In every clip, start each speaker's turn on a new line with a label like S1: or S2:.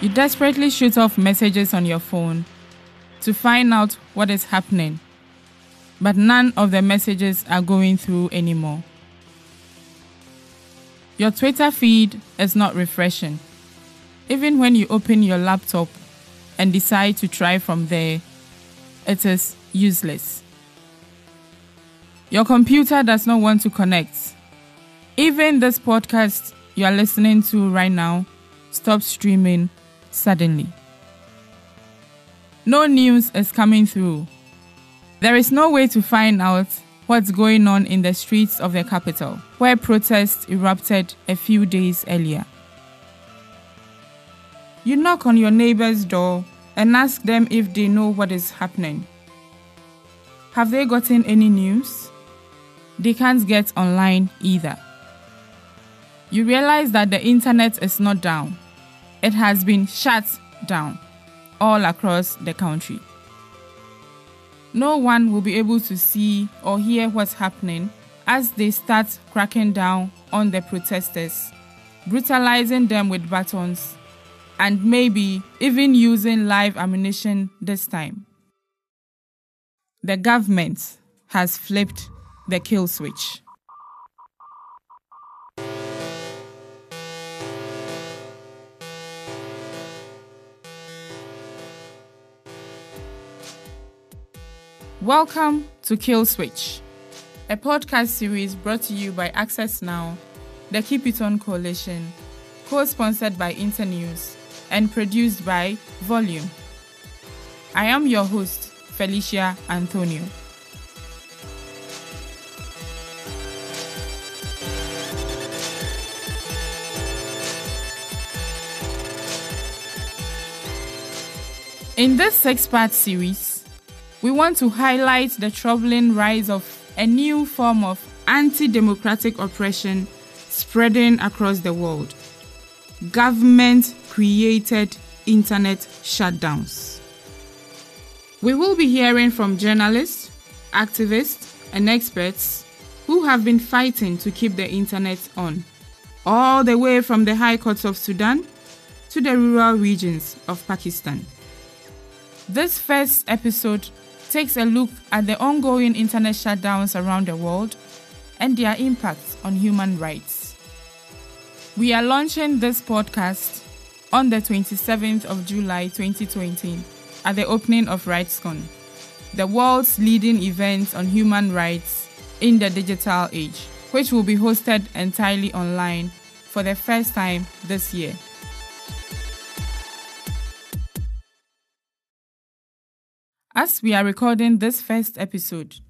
S1: You desperately shoot off messages on your phone to find out what is happening, but none of the messages are going through anymore. Your Twitter feed is not refreshing. Even when you open your laptop and decide to try from there, it is useless. Your computer does not want to connect. Even this podcast you are listening to right now stops streaming suddenly. No news is coming through. There is no way to find out what's going on in the streets of the capital, where protests erupted a few days earlier. You knock on your neighbor's door and ask them if they know what is happening. Have they gotten any news? They can't get online either. You realize that the internet is not down, it has been shut down all across the country. No one will be able to see or hear what's happening as they start cracking down on the protesters, brutalizing them with batons, and maybe even using live ammunition this time the government has flipped the kill switch. Welcome to Kill Switch, a podcast series brought to you by Access Now, the Keep It On Coalition, co sponsored by Internews, and produced by Volume. I am your host, Felicia Anthonio. In this six part series, we want to highlight the troubling rise of a new form of anti democratic oppression spreading across the world government created internet shutdowns. We will be hearing from journalists, activists, and experts who have been fighting to keep the internet on, all the way from the high courts of Sudan to the rural regions of Pakistan. This first episode takes a look at the ongoing internet shutdowns around the world and their impacts on human rights. We are launching this podcast on the 27th of July 2020 at the opening of RightsCon, the world's leading event on human rights in the digital age, which will be hosted entirely online for the first time this year. As we are recording this first episode,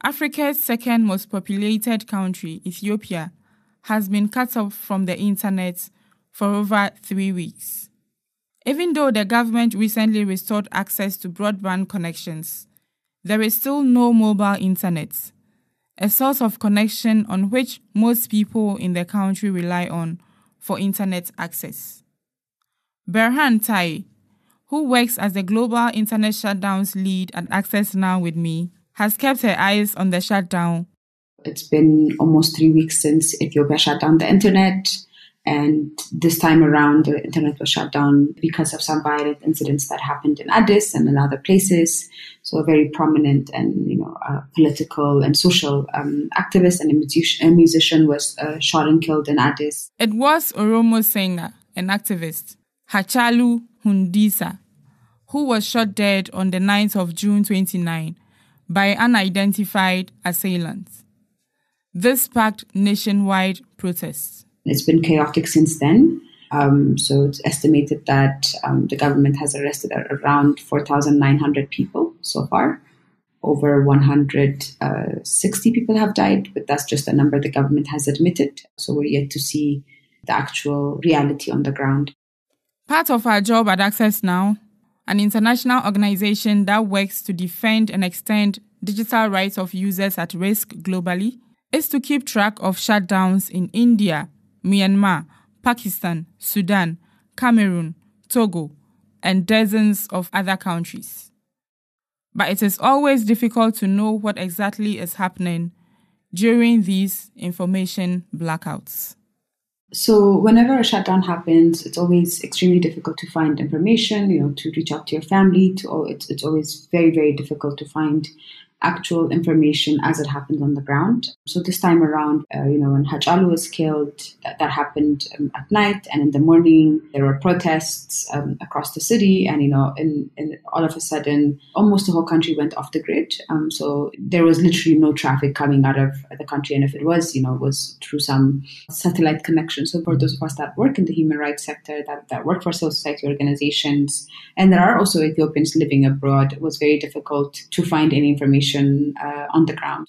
S1: Africa's second most populated country, Ethiopia, has been cut off from the internet for over three weeks. Even though the government recently restored access to broadband connections, there is still no mobile internet, a source of connection on which most people in the country rely on for internet access. Berhan Taye, who works as the global internet shutdowns lead at Access Now with me, has kept her eyes on the shutdown.
S2: It's been almost three weeks since Ethiopia shut down the internet. And this time around, the internet was shut down because of some violent incidents that happened in Addis and in other places. So a very prominent and you know political and social um, activist and a musician, a musician was uh, shot and killed in Addis.
S1: It was Oromo singer an activist, Hachalu Hundesa, who was shot dead on the 9th of June 29 by unidentified assailants. This sparked nationwide protests.
S2: It's been chaotic since then. Um, so it's estimated that um, the government has arrested around 4,900 people so far. Over 160 uh, people have died, but that's just a number the government has admitted. So we're yet to see the actual reality on the ground.
S1: Part of our job at Access Now, an international organization that works to defend and extend digital rights of users at risk globally, is to keep track of shutdowns in India, Myanmar, Pakistan, Sudan, Cameroon, Togo, and dozens of other countries. But it is always difficult to know what exactly is happening during these information blackouts.
S2: So whenever a shutdown happens, it's always extremely difficult to find information. You know, to reach out to your family. To it's it's always very very difficult to find actual information as it happened on the ground. So this time around, uh, you know, when Hachalu was killed, that, that happened um, at night, and in the morning there were protests um, across the city, and you know, in, in, all of a sudden, almost the whole country went off the grid. Um, so there was literally no traffic coming out of the country, and if it was, you know, it was through some satellite connection. So for those of us that work in the human rights sector, that, that work for civil society organizations, and there are also Ethiopians living abroad, it was very difficult to find any information uh, on the ground.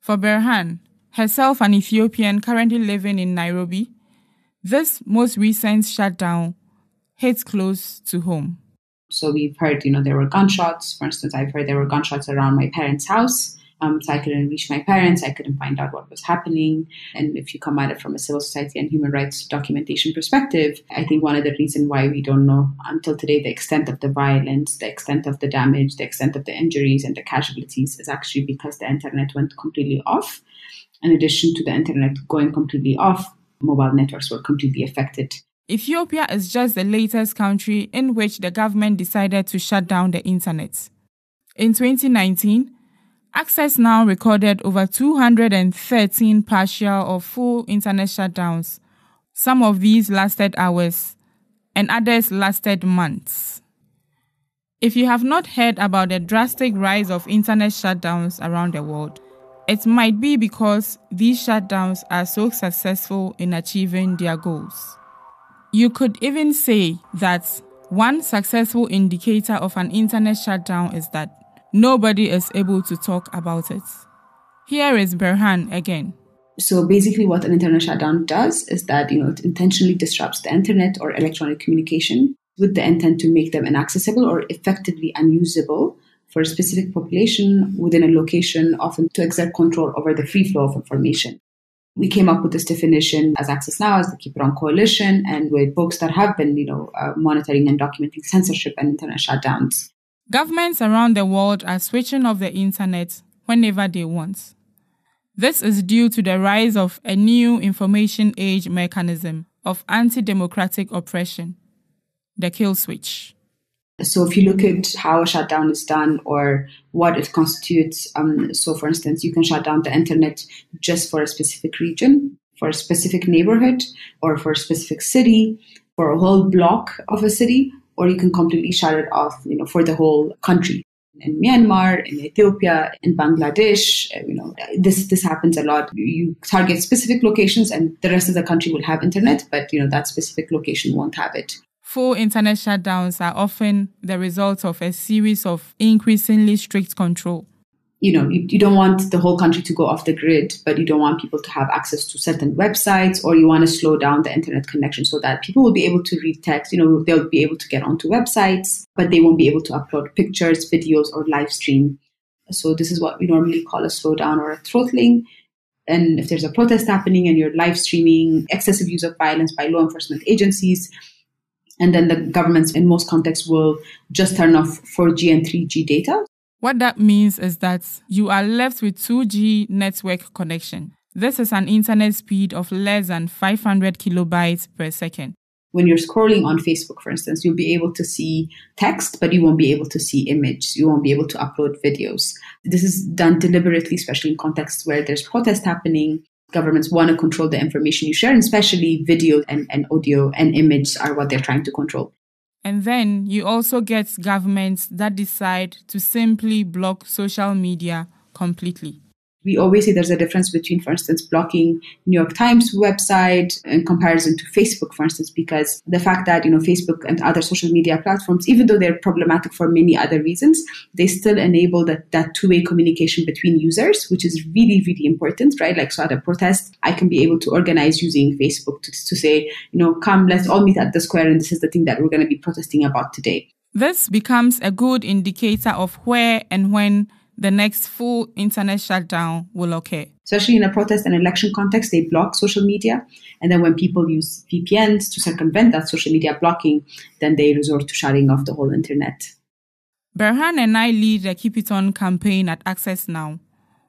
S1: For Berhan, herself an Ethiopian currently living in Nairobi, this most recent shutdown hits close to home.
S2: So we've heard, you know, there were gunshots. For instance, I've heard there were gunshots around my parents' house. Um, so I couldn't reach my parents. I couldn't find out what was happening. And if you come at it from a civil society and human rights documentation perspective, I think one of the reasons why we don't know until today the extent of the violence, the extent of the damage, the extent of the injuries and the casualties is actually because the internet went completely off. In addition to the internet going completely off, mobile networks were completely affected.
S1: Ethiopia is just the latest country in which the government decided to shut down the internet. In 2019, Access Now recorded over 213 partial or full internet shutdowns. Some of these lasted hours, and others lasted months. If you have not heard about the drastic rise of internet shutdowns around the world, it might be because these shutdowns are so successful in achieving their goals. You could even say that one successful indicator of an internet shutdown is that nobody is able to talk about it. Here is Berhan again.
S2: So basically, what an internet shutdown does is that you know it intentionally disrupts the internet or electronic communication with the intent to make them inaccessible or effectively unusable for a specific population within a location, often to exert control over the free flow of information. We came up with this definition as Access Now, as the Keep It On Coalition, and with folks that have been, you know, uh, monitoring and documenting censorship and internet shutdowns.
S1: Governments around the world are switching off the internet whenever they want. This is due to the rise of a new information age mechanism of anti democratic oppression, the kill switch.
S2: So, if you look at how a shutdown is done or what it constitutes, um, so for instance, you can shut down the internet just for a specific region, for a specific neighborhood, or for a specific city, for a whole block of a city, or you can completely shut it off, you know, for the whole country. In Myanmar, in Ethiopia, in Bangladesh, uh, you know, this this happens a lot. You target specific locations, and the rest of the country will have internet, but you know that specific location won't have it.
S1: Full internet shutdowns are often the result of a series of increasingly strict control
S2: you know, you, you don't want the whole country to go off the grid, but you don't want people to have access to certain websites, or you want to slow down the internet connection so that people will be able to read text. You know, they'll be able to get onto websites, but they won't be able to upload pictures, videos, or live stream. So this is what we normally call a slowdown or a throttling. And if there's a protest happening and you're live streaming excessive use of violence by law enforcement agencies, and then the governments in most contexts will just turn off 4G and 3G data.
S1: What that means is that you are left with 2G network connection. This is an internet speed of less than 500 kilobytes per second.
S2: When you're scrolling on Facebook, for instance, you'll be able to see text, but you won't be able to see image. You won't be able to upload videos. This is done deliberately, especially in contexts where there's protest happening. Governments want to control the information you share, and especially video and, and audio and image are what they're trying to control.
S1: And then you also get governments that decide to simply block social media completely
S2: we always say there's a difference between, for instance, blocking New York Times website in comparison to Facebook, for instance, because the fact that, you know, Facebook and other social media platforms, even though they're problematic for many other reasons, they still enable that, that two-way communication between users, which is really, really important, right? Like, so at a protest, I can be able to organize using Facebook to, to say, you know, come, let's all meet at the square and this is the thing that we're going to be protesting about today.
S1: This becomes a good indicator of where and when the next full internet shutdown will occur.
S2: Especially in a protest and election context, they block social media. And then when people use VPNs to circumvent that social media blocking, then they resort to shutting off the whole internet.
S1: Berhan and I lead the Keep It On campaign at Access Now,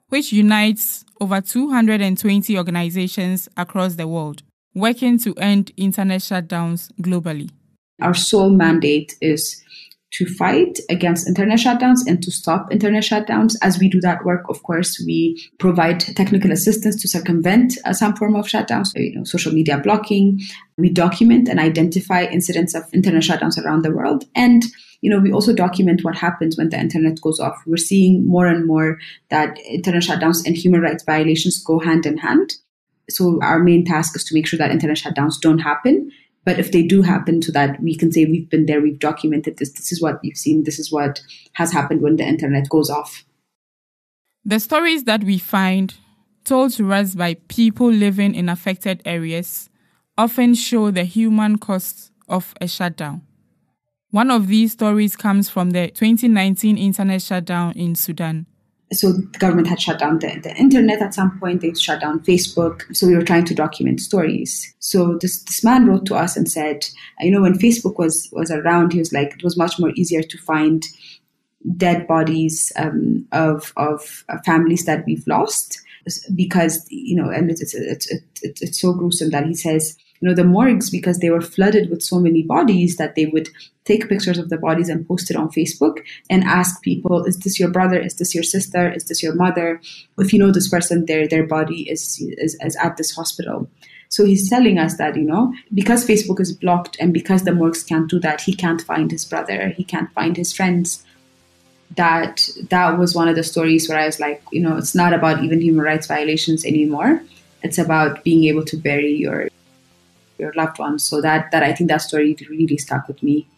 S1: which unites over 220 organizations across the world. working to end internet shutdowns globally.
S2: Our sole mandate is to fight against internet shutdowns and to stop internet shutdowns. As we do that work, of course, we provide technical assistance to circumvent uh, some form of shutdowns, so, you know, social media blocking. We document and identify incidents of internet shutdowns around the world. And you know, we also document what happens when the internet goes off. We're seeing more and more that internet shutdowns and human rights violations go hand in hand. So our main task is to make sure that internet shutdowns don't happen but if they do happen, so that we can say we've been there, we've documented this, this is what we've seen, this is what has happened when the internet goes off.
S1: The stories that we find told to us by people living in affected areas often show the human cost of a shutdown. One of these stories comes from the 2019 internet shutdown in Sudan
S2: so the government had shut down the, the internet at some point. They shut down facebook. So we were trying to document stories. So this, this man wrote to us and said you know when facebook was was around he was like it was much more easier to find dead bodies um, of of uh, families that we've lost because you know and it's it's, it's it's it's so gruesome that he says you know, the morgues, because they were flooded with so many bodies that they would take pictures of the bodies and post it on Facebook and ask people, is this your brother? Is this your sister? Is this your mother? If you know this person, their, their body is, is, is at this hospital. So he's telling us that, you know, because Facebook is blocked and because the morgues can't do that, he can't find his brother, he can't find his friends. That that was one of the stories where I was like, you know, it's not about even human rights violations anymore. It's about being able to bury your your loved ones. So that that I think that story really stuck with me.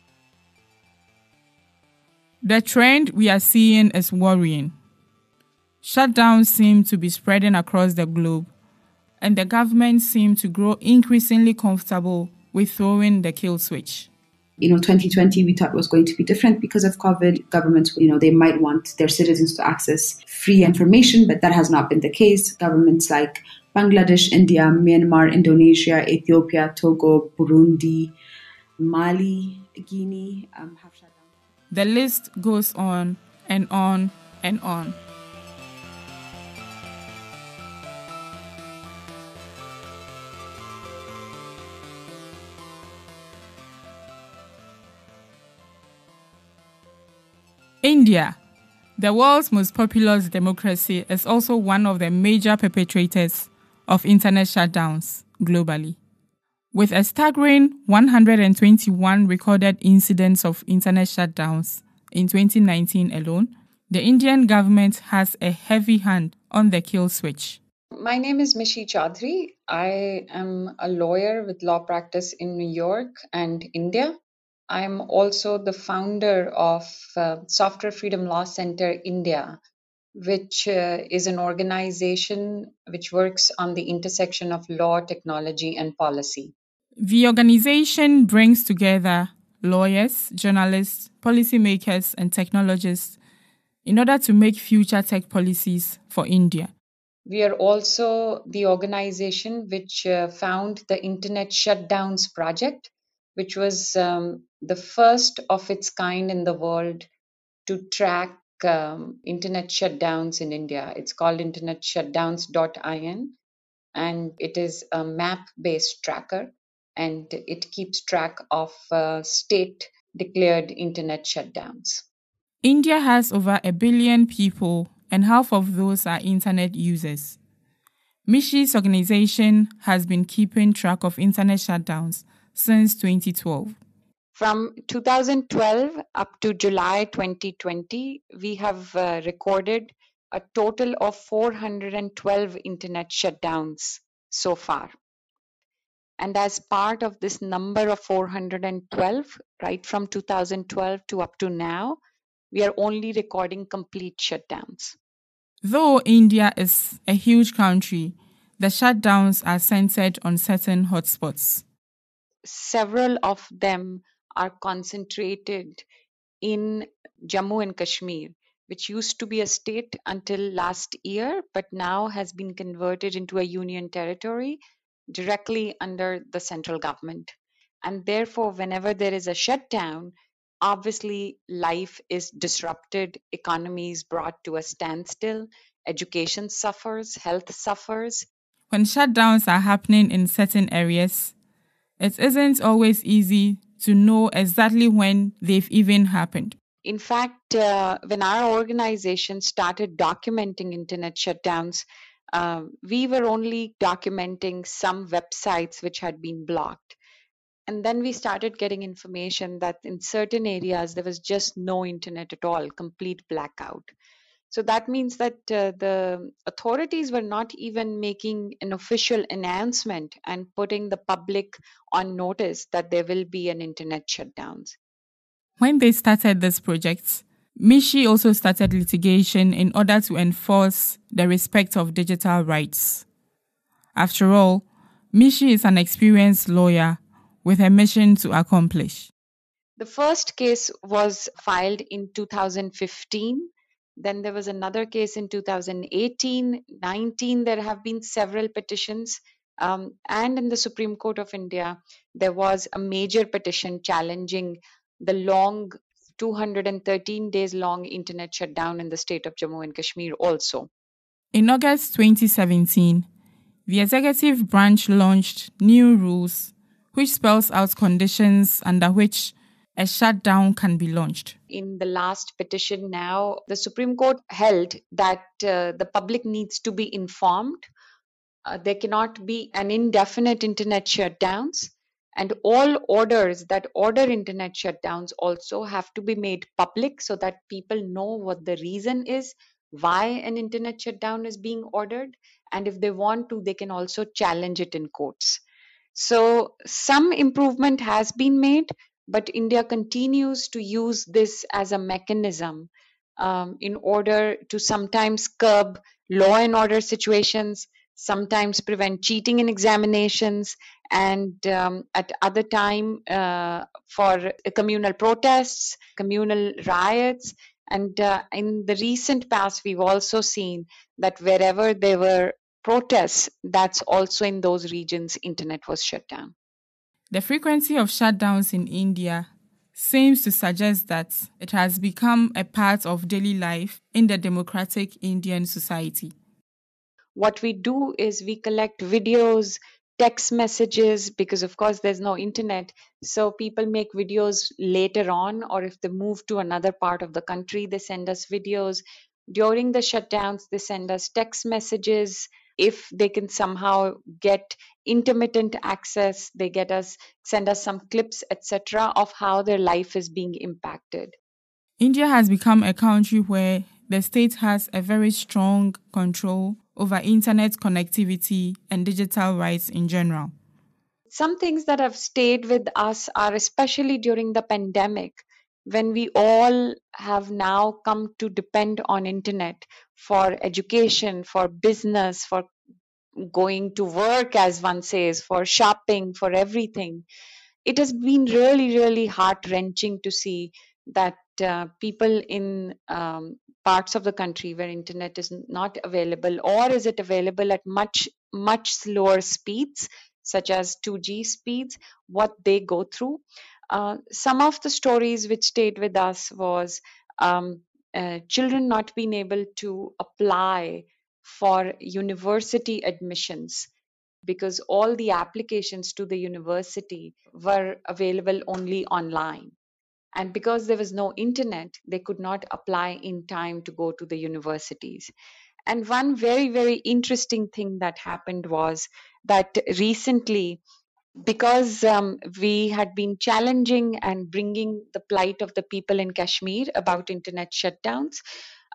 S1: The trend we are seeing is worrying. Shutdowns seem to be spreading across the globe, and the government seem to grow increasingly comfortable with throwing the kill switch.
S2: You know, 2020 we thought was going to be different because of COVID. Governments, you know, they might want their citizens to access free information, but that has not been the case. Governments like Bangladesh, India, Myanmar, Indonesia, Ethiopia, Togo, Burundi, Mali, Guinea um.
S1: The list goes on and on and on. India, the world's most populous democracy, is also one of the major perpetrators of internet shutdowns globally. With a staggering 121 recorded incidents of internet shutdowns in 2019 alone, the Indian government has a heavy hand on the kill switch.
S3: My name is Mishi Chaudhary. I am a lawyer with law practice in New York and India. I'm also the founder of uh, Software Freedom Law Center India, which uh, is an organization which works on the intersection of law, technology, and policy.
S1: The organization brings together lawyers, journalists, policymakers, and technologists in order to make future tech policies for India.
S3: We are also the organization which uh, found the Internet Shutdowns Project, which was um, the first of its kind in the world to track um, internet shutdowns in India. It's called internetshutdowns.in and it is a map based tracker and it keeps track of uh, state declared internet shutdowns.
S1: India has over a billion people, and half of those are internet users. Mishi's organization has been keeping track of internet shutdowns since 2012.
S3: From 2012 up to July 2020, we have uh, recorded a total of 412 internet shutdowns so far. And as part of this number of 412, right from 2012 to up to now, we are only recording complete shutdowns.
S1: Though India is a huge country, the shutdowns are centered on certain hotspots.
S3: Several of them are concentrated in Jammu and Kashmir, which used to be a state until last year, but now has been converted into a union territory directly under the central government. And therefore, whenever there is a shutdown, obviously life is disrupted, economy is brought to a standstill, education suffers, health suffers.
S1: when shutdowns are happening in certain areas, it isn't always easy to know exactly when they've even happened.
S3: In fact, uh, when our organization started documenting internet shutdowns, uh, we were only documenting some websites which had been blocked. And then we started getting information that in certain areas there was just no internet at all, complete blackout. So that means that uh, the authorities were not even making an official announcement and putting the public on notice that there will be an internet shutdowns.
S1: When they started this project, Mishi also started litigation in order to enforce the respect of digital rights. After all, Mishi is an experienced lawyer with a mission to accomplish.
S3: The first case was filed in 2015 then there was another case in 2018, 19. There have been several petitions. Um, and in the Supreme Court of India, there was a major petition challenging the long 213 days long internet shutdown in the state of Jammu and Kashmir also.
S1: In August 2017, the executive branch launched new rules which spells out conditions under which a shutdown can be launched.
S3: In the last petition now, the Supreme Court held that uh, the public needs to be informed. Uh, there cannot be an indefinite internet shutdowns. And all orders that order internet shutdowns also have to be made public so that people know what the reason is, why an internet shutdown is being ordered. And if they want to, they can also challenge it in courts. So, some improvement has been made, but India continues to use this as a mechanism um, in order to sometimes curb law and order situations, sometimes prevent cheating in examinations, and um, at other time uh, for communal protests, communal riots. And uh, in the recent past, we've also seen that wherever there were protests, that's also in those regions, internet was shut down.
S1: The frequency of shutdowns in India seems to suggest that it has become a part of daily life in the democratic Indian society.
S3: What we do is we collect videos, text messages, because of course there's no internet. So people make videos later on, or if they move to another part of the country, they send us videos. During the shutdowns, they send us text messages if they can somehow get intermittent access they get us send us some clips etc of how their life is being impacted.
S1: India has become a country where the state has a very strong control over internet connectivity and digital rights in general.
S3: Some things that have stayed with us are especially during the pandemic when we all have now come to depend on internet for education for business for going to work as one says for shopping for everything it has been really really heart wrenching to see that uh, people in um, parts of the country where internet is not available or is it available at much much slower speeds such as 2g speeds what they go through uh, some of the stories which stayed with us was um, uh, children not being able to apply for university admissions because all the applications to the university were available only online. And because there was no internet, they could not apply in time to go to the universities. And one very, very interesting thing that happened was that recently because um, we had been challenging and bringing the plight of the people in Kashmir about internet shutdowns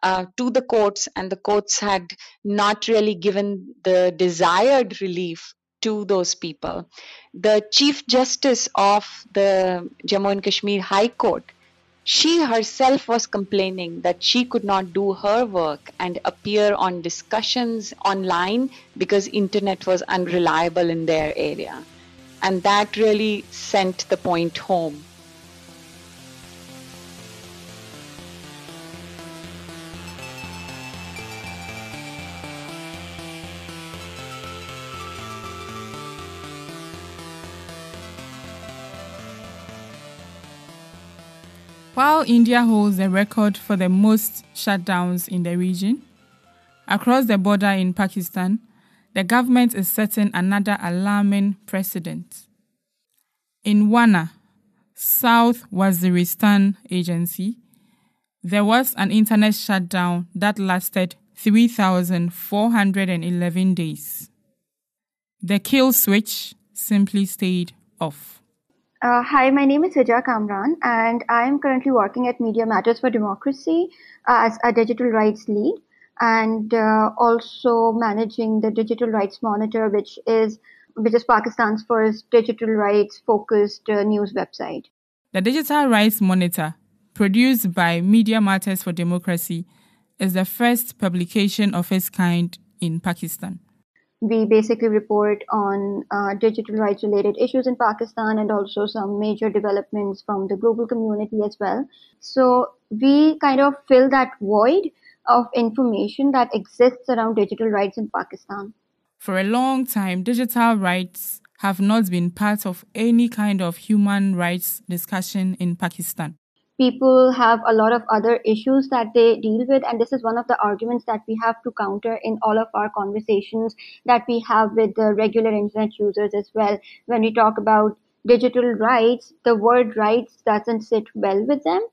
S3: uh, to the courts, and the courts had not really given the desired relief to those people. The Chief Justice of the Jammu and Kashmir High Court she herself was complaining that she could not do her work and appear on discussions online because internet was unreliable in their area and that really sent the point home.
S1: While India holds the record for the most shutdowns in the region, across the border in Pakistan, the government is setting another alarming precedent. In Wana, South Waziristan Agency, there was an internet shutdown that lasted 3,411 days. The kill switch simply stayed off.
S4: Uh, hi, my name is Hija Kamran, and I am currently working at Media Matters for Democracy uh, as a digital rights lead and uh, also managing the Digital Rights Monitor, which is which is Pakistan's first digital rights focused uh, news website.
S1: The Digital Rights Monitor produced by Media Matters for Democracy, is the first publication of its kind in Pakistan.
S4: We basically report on uh, digital rights related issues in Pakistan and also some major developments from the global community as well. So we kind of fill that void of information that exists around digital rights in Pakistan.
S1: For a long time, digital rights have not been part of any kind of human rights discussion in Pakistan.
S4: People have a lot of other issues that they deal with and this is one of the arguments that we have to counter in all of our conversations that we have with the regular internet users as well. When we talk about digital rights the word rights doesn't sit well with them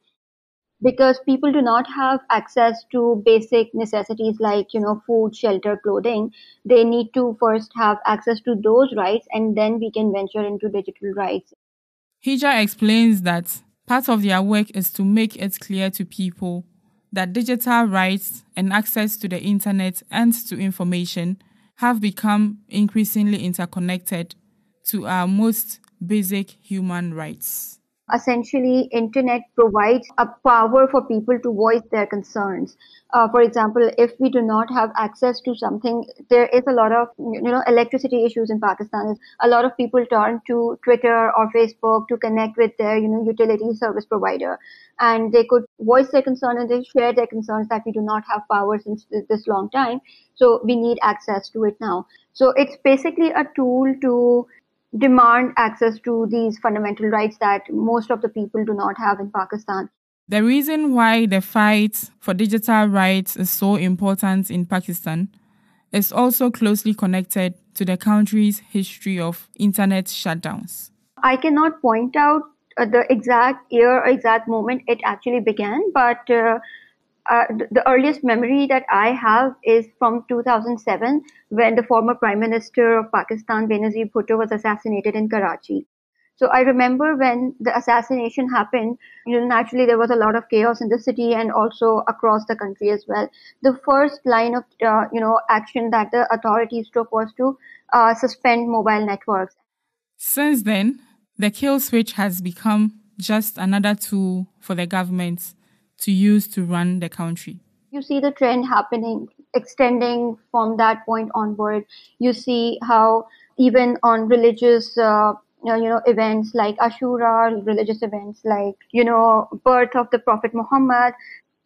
S4: because people do not have access to basic necessities like you know food shelter clothing. They need to first have access to those rights and then we can venture into digital rights.
S1: Hija explains that Part of their work is to make it clear to people that digital rights and access to the internet and to information have become increasingly interconnected to our most basic human rights
S4: essentially internet provides a power for people to voice their concerns. Uh, for example if we do not have access to something there is a lot of you know electricity issues in pakistan. A lot of people turn to twitter or facebook to connect with their you know utility service provider. And they could voice their concern and they share their concerns that we do not have power since this long time. So we need access to it now. So it's basically a tool to demand access to these fundamental rights that most of the people do not have in Pakistan.
S1: The reason why the fight for digital rights is so important in Pakistan is also closely connected to the country's history of internet shutdowns.
S4: I cannot point out uh, the exact year or exact moment it actually began, but uh, uh, the earliest memory that I have is from 2007 when the former Prime Minister of Pakistan, Benazir Bhutto, was assassinated in Karachi. So I remember when the assassination happened, you know, naturally there was a lot of chaos in the city and also across the country as well. The first line of, uh, you know, action that the authorities took was to uh, suspend mobile networks.
S1: Since then, the kill switch has become just another tool for the government to use to run the country.
S4: You see the trend happening, extending from that point onward. You see how even on religious uh, you know, events like Ashura, religious events like, you know, birth of the Prophet Muhammad,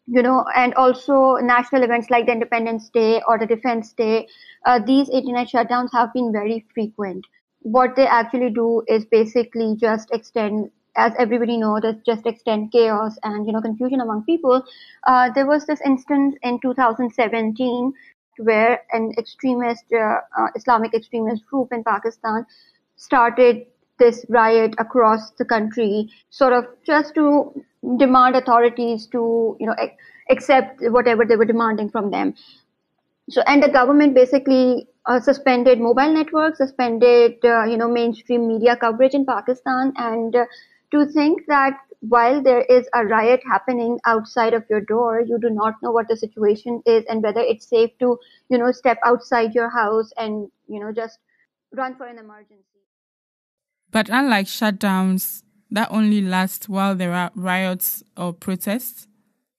S4: you know, and also national events like the Independence Day or the Defense Day, uh, these internet shutdowns have been very frequent. What they actually do is basically just extend as everybody knows, just extend chaos and you know confusion among people. Uh, there was this instance in 2017 where an extremist uh, uh, Islamic extremist group in Pakistan started this riot across the country, sort of just to demand authorities to you know accept whatever they were demanding from them. So and the government basically uh, suspended mobile networks, suspended uh, you know mainstream media coverage in Pakistan, and uh, to think that while there is a riot happening outside of your door, you do not know what the situation is and whether it's safe to, you know, step outside your house and, you know, just run for an emergency.
S1: But unlike shutdowns that only last while there are riots or protests,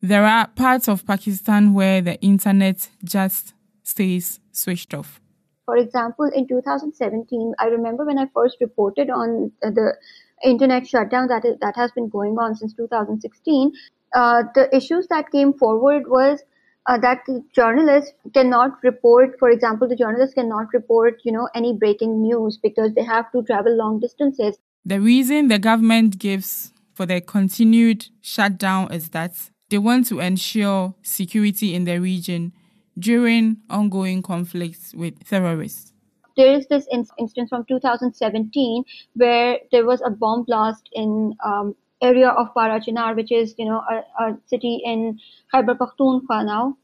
S1: there are parts of Pakistan where the internet just stays switched off.
S4: For example, in 2017, I remember when I first reported on the internet shutdown that is, that has been going on since 2016, uh, the issues that came forward was uh, that journalists cannot report, for example, the journalists cannot report, you know, any breaking news because they have to travel long distances.
S1: The reason the government gives for the continued shutdown is that they want to ensure security in the region during ongoing conflicts with terrorists.
S4: There is this in- instance from 2017 where there was a bomb blast in um, area of Parachinar, which is you know a, a city in Khyber Pakhtunkhwa now.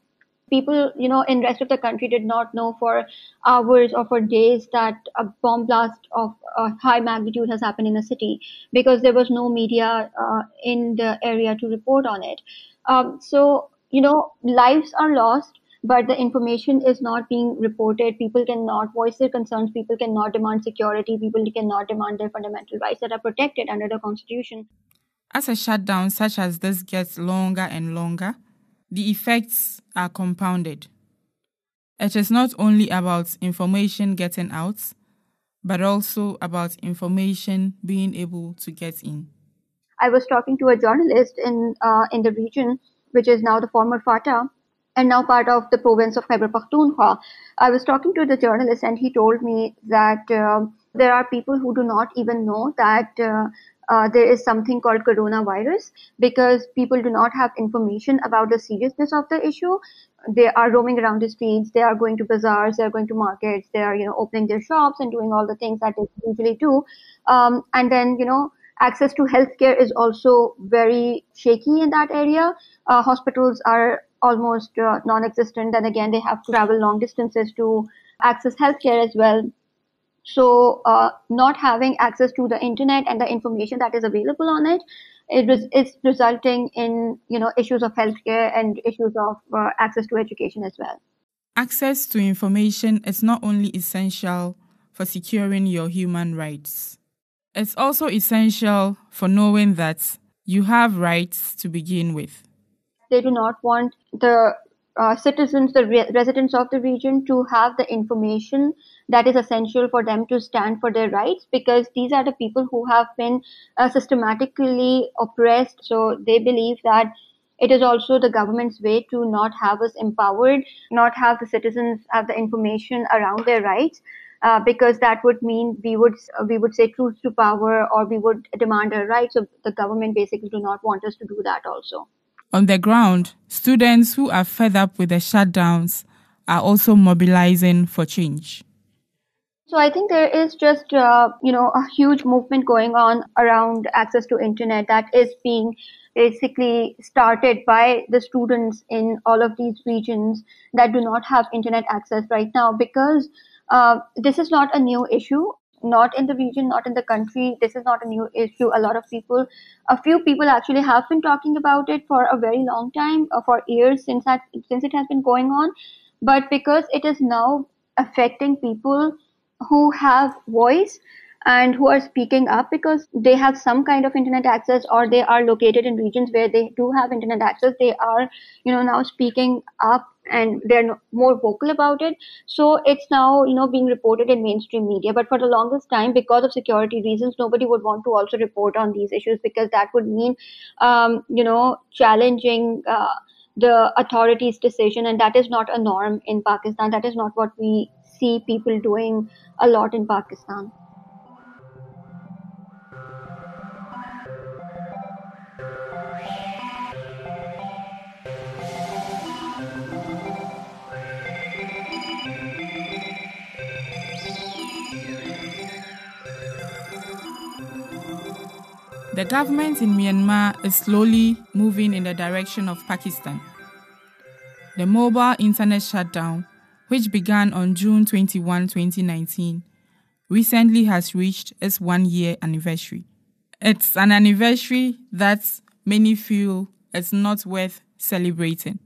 S4: People, you know, in rest of the country did not know for hours or for days that a bomb blast of a high magnitude has happened in the city because there was no media uh, in the area to report on it. Um, so, you know, lives are lost but the information is not being reported. People cannot voice their concerns. People cannot demand security. People cannot demand their fundamental rights that are protected under the Constitution.
S1: As a shutdown such as this gets longer and longer, the effects are compounded. It is not only about information getting out, but also about information being able to get in.
S4: I was talking to a journalist in uh, in the region, which is now the former FATA, and now part of the province of Khyber Pakhtunkhwa. I was talking to the journalist, and he told me that uh, there are people who do not even know that uh, uh, there is something called coronavirus because people do not have information about the seriousness of the issue. They are roaming around the streets. They are going to bazaars. They are going to markets. They are, you know, opening their shops and doing all the things that they usually do. Um, and then, you know, access to healthcare is also very shaky in that area. Uh, hospitals are almost uh, non-existent, and again, they have to travel long distances to access healthcare as well. So, uh, not having access to the internet and the information that is available on it, it is it's resulting in you know issues of healthcare and issues of uh, access to education as well.
S1: Access to information is not only essential for securing your human rights. It's also essential for knowing that you have rights to begin with.
S4: They do not want the uh, citizens, the re- residents of the region, to have the information that is essential for them to stand for their rights because these are the people who have been uh, systematically oppressed. So they believe that it is also the government's way to not have us empowered, not have the citizens have the information around their rights. Uh, because that would mean we would we would say truth to power or we would demand our rights. So the government basically do not want us to do that also.
S1: On the ground, students who are fed up with the shutdowns are also mobilizing for change.
S4: So I think there is just uh, you know a huge movement going on around access to internet that is being basically started by the students in all of these regions that do not have internet access right now because uh, this is not a new issue not in the region, not in the country. This is not a new issue. A lot of people, a few people actually have been talking about it for a very long time, uh, for years since that since it has been going on. But because it is now affecting people who have voice and who are speaking up because they have some kind of internet access or they are located in regions where they do have internet access they are you know now speaking up and they're more vocal about it. So it's now you know being reported in mainstream media. But for the longest time because of security reasons nobody would want to also report on these issues because that would mean um, you know challenging uh, the authorities decision. And that is not a norm in pakistan. That is not what we see people doing a lot in pakistan
S1: The government in Myanmar is slowly moving in the direction of Pakistan. The mobile internet shutdown, which began on June 21, 2019, recently has reached its one year anniversary. It's an anniversary that many feel is not worth celebrating.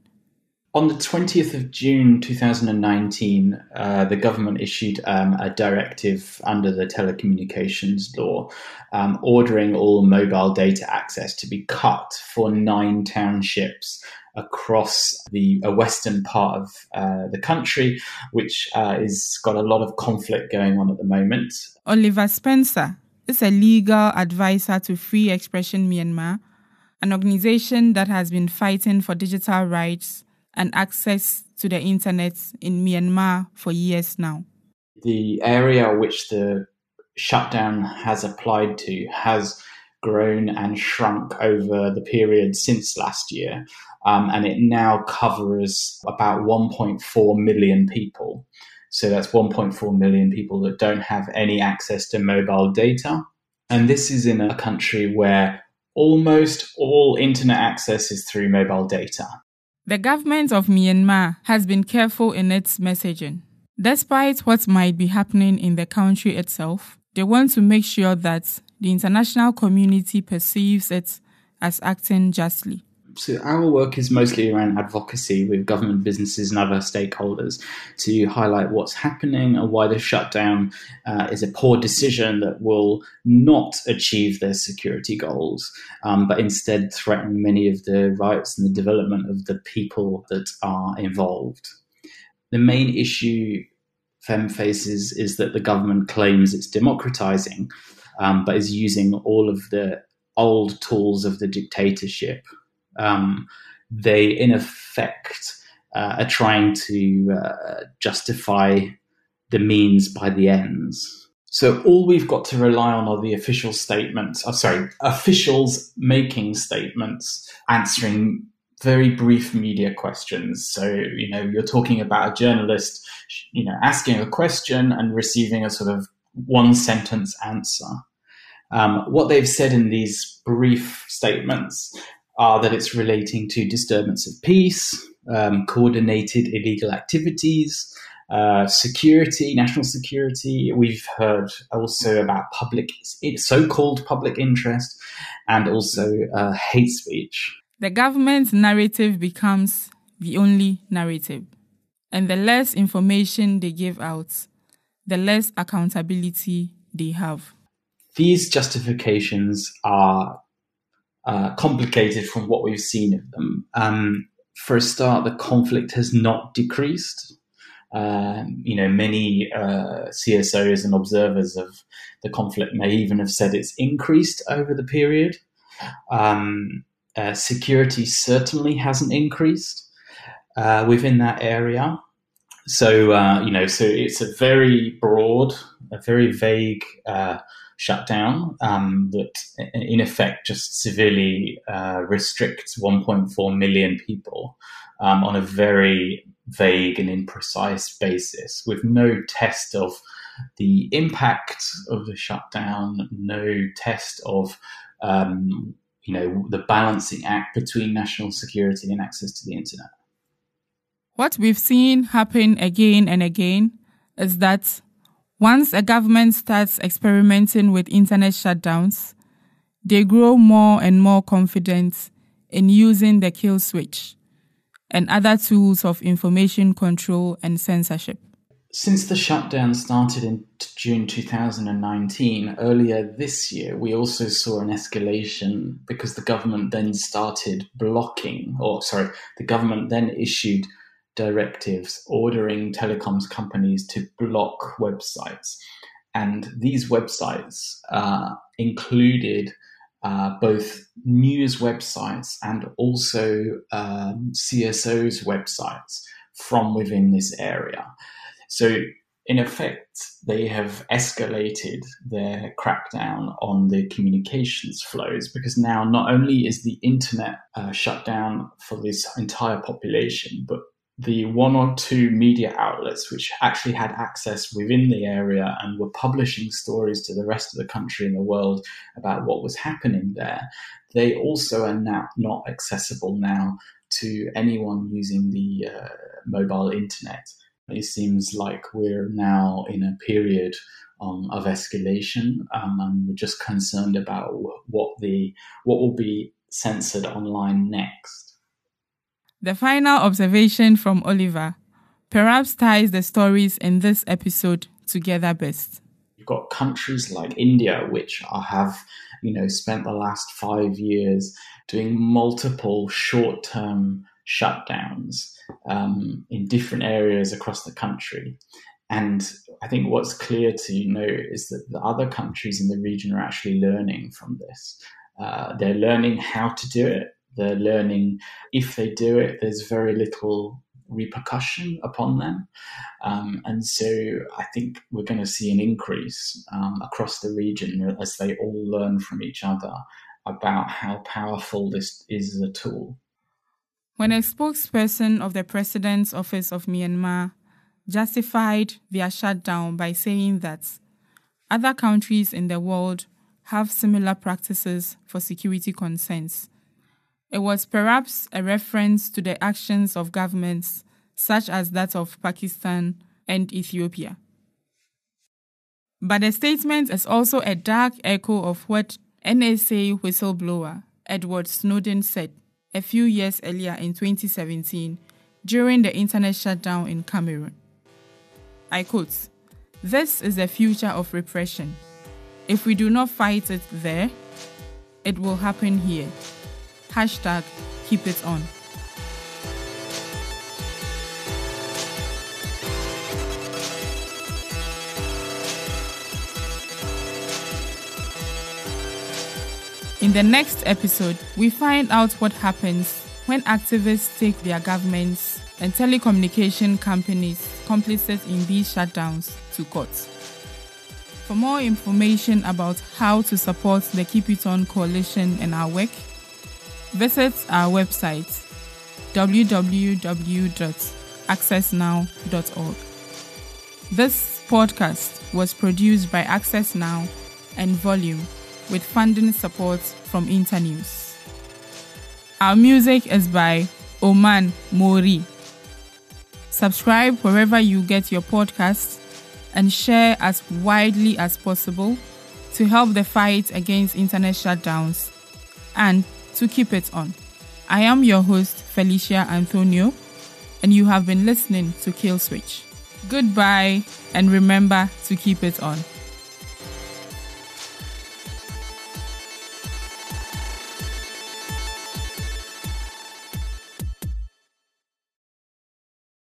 S5: On the 20th of June 2019, uh, the government issued um, a directive under the telecommunications law um, ordering all mobile data access to be cut for nine townships across the western part of uh, the country, which uh, is got a lot of conflict going on at the moment.
S1: Oliver Spencer is a legal advisor to Free Expression Myanmar, an organization that has been fighting for digital rights and access to the internet in Myanmar for years now.
S5: The area which the shutdown has applied to has grown and shrunk over the period since last year. Um, and it now covers about 1.4 million people. So that's 1.4 million people that don't have any access to mobile data. And this is in a country where almost all internet access is through mobile data.
S1: The government of Myanmar has been careful in its messaging. Despite what might be happening in the country itself, they want to make sure that the international community perceives it as acting justly.
S5: So, our work is mostly around advocacy with government businesses and other stakeholders to highlight what's happening and why the shutdown uh, is a poor decision that will not achieve their security goals, um, but instead threaten many of the rights and the development of the people that are involved. The main issue FEM faces is that the government claims it's democratizing, um, but is using all of the old tools of the dictatorship. Um, they, in effect, uh, are trying to uh, justify the means by the ends. So all we've got to rely on are the official statements. Oh, sorry, officials making statements answering very brief media questions. So, you know, you're talking about a journalist, you know, asking a question and receiving a sort of one sentence answer. Um, what they've said in these brief statements are that it's relating to disturbance of peace, um, coordinated illegal activities, uh, security, national security. We've heard also about public, so-called public interest, and also uh, hate speech
S1: the government's narrative becomes the only narrative. And the less information they give out, the less accountability they have.
S5: These justifications are uh, complicated from what we've seen of them. Um, for a start, the conflict has not decreased. Um, you know, many uh, CSOs and observers of the conflict may even have said it's increased over the period. Um, uh, security certainly hasn't increased uh, within that area. So uh, you know, so it's a very broad, a very vague uh, shutdown um, that, in effect, just severely uh, restricts 1.4 million people um, on a very vague and imprecise basis, with no test of the impact of the shutdown, no test of um, you know, the balancing act between national security and access to the internet.
S1: What we've seen happen again and again is that once a government starts experimenting with internet shutdowns, they grow more and more confident in using the kill switch and other tools of information control and censorship.
S5: Since the shutdown started in June 2019, earlier this year, we also saw an escalation because the government then started blocking, or sorry, the government then issued directives ordering telecoms companies to block websites. And these websites uh, included uh, both news websites and also um, CSOs' websites from within this area. So, in effect, they have escalated their crackdown on the communications flows because now not only is the internet uh, shut down for this entire population, but the one or two media outlets which actually had access within the area and were publishing stories to the rest of the country and the world about what was happening there, they also are now not accessible now to anyone using the uh, mobile internet. It seems like we're now in a period um, of escalation, um, and we're just concerned about what the what will be censored online next.
S1: The final observation from Oliver perhaps ties the stories in this episode together best.
S5: You've got countries like India, which have you know spent the last five years doing multiple short-term shutdowns um, in different areas across the country. And I think what's clear to note is that the other countries in the region are actually learning from this. Uh, they're learning how to do it. They're learning if they do it, there's very little repercussion upon them. Um, and so I think we're going to see an increase um, across the region as they all learn from each other about how powerful this is as a tool.
S1: When a spokesperson of the President's Office of Myanmar justified their shutdown by saying that other countries in the world have similar practices for security concerns. It was perhaps a reference to the actions of governments such as that of Pakistan and Ethiopia. But the statement is also a dark echo of what NSA whistleblower Edward Snowden said a few years earlier in 2017 during the internet shutdown in Cameroon. I quote, This is the future of repression. If we do not fight it there, it will happen here. Hashtag keep it on. In the next episode, we find out what happens when activists take their governments and telecommunication companies complicit in these shutdowns to court. For more information about how to support the Keep It On Coalition and our work, visit our website www.accessnow.org. This podcast was produced by Access Now and Volume with funding support from Internews. Our music is by Oman Mori. Subscribe wherever you get your podcasts and share as widely as possible to help the fight against internet shutdowns and to keep it on. I am your host, Felicia Anthonio, and you have been listening to Kill Switch. Goodbye, and remember to keep it on.